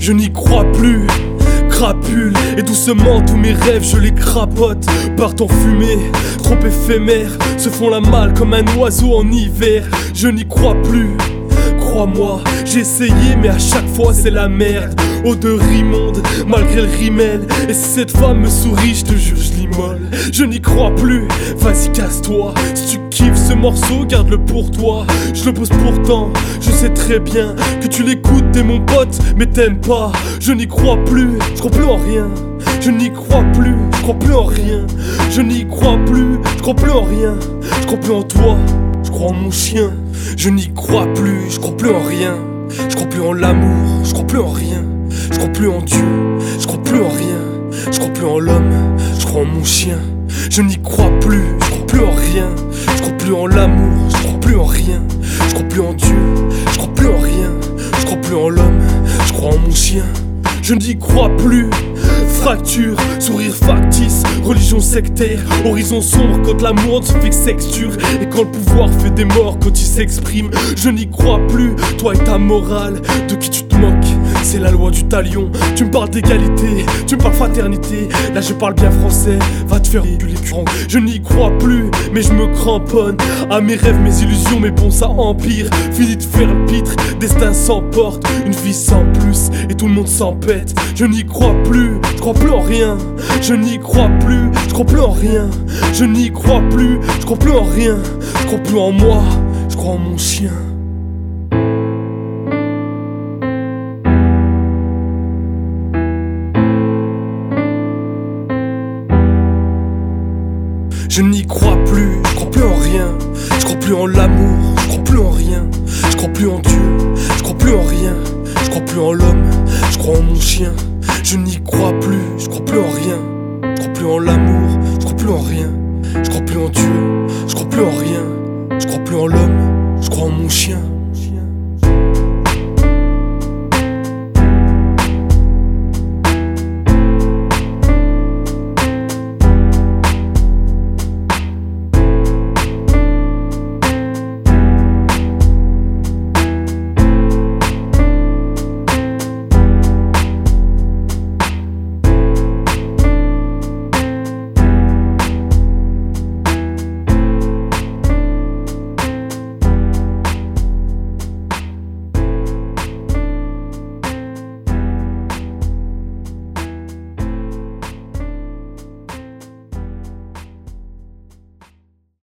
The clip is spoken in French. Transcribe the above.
Je n'y crois plus. Crapule et doucement tous mes rêves je les crapote. Partent en fumée, trop éphémères Se font la malle comme un oiseau en hiver. Je n'y crois plus Crois-moi, j'ai essayé mais à chaque fois c'est la merde. De immonde, malgré le rimel. Et si cette femme me sourit, je te jure, je l'immole. Je n'y crois plus, vas-y casse-toi. Si tu kiffes ce morceau, garde-le pour toi. Je le pose pourtant, je sais très bien Que tu l'écoutes, t'es mon pote, mais t'aimes pas. Je n'y crois plus, je crois plus en rien. Je n'y crois plus, je crois plus en rien. Je n'y crois plus, je crois plus en rien. Je crois plus en toi, je crois en mon chien. Je n'y crois plus, je crois plus en rien. Je crois plus en l'amour, je crois plus en rien. Je crois plus en Dieu, je crois plus en rien. Je crois plus en l'homme, je crois en mon chien. Je n'y crois plus, je crois plus en rien. Je crois plus en l'amour, je crois plus en rien. Je crois plus en Dieu, je crois plus en rien. Je crois plus en l'homme, je crois en mon chien. Je n'y crois plus. Fracture, sourire factice, religion sectaire, horizon sombre quand l'amour se fait sexture et quand le pouvoir fait des morts quand il s'exprime. Je n'y crois plus, toi et ta morale, de qui tu c'est la loi du talion. Tu me parles d'égalité, tu me parles fraternité. Là, je parle bien français, va te faire curants. Je n'y crois plus, mais je me cramponne à mes rêves, mes illusions, mais bon, ça empire. Fini de faire le pitre, destin sans porte, une vie sans plus, et tout le monde s'en pète. Je n'y crois plus, je crois plus en rien. Je n'y crois plus, je crois plus en rien. Je n'y crois plus, je crois plus en rien. Je crois plus en moi, je crois en mon chien. Je n'y crois plus, je crois plus en rien. Je crois plus en l'amour, je crois plus en rien. Je crois plus en Dieu, je crois plus en rien. Je crois plus en l'homme, je crois en mon chien. Je n'y crois plus, je crois plus en rien. Je crois plus en l'amour, je crois plus en rien. Je crois plus en Dieu, je crois plus en rien. Je crois plus en l'homme, je crois en mon chien.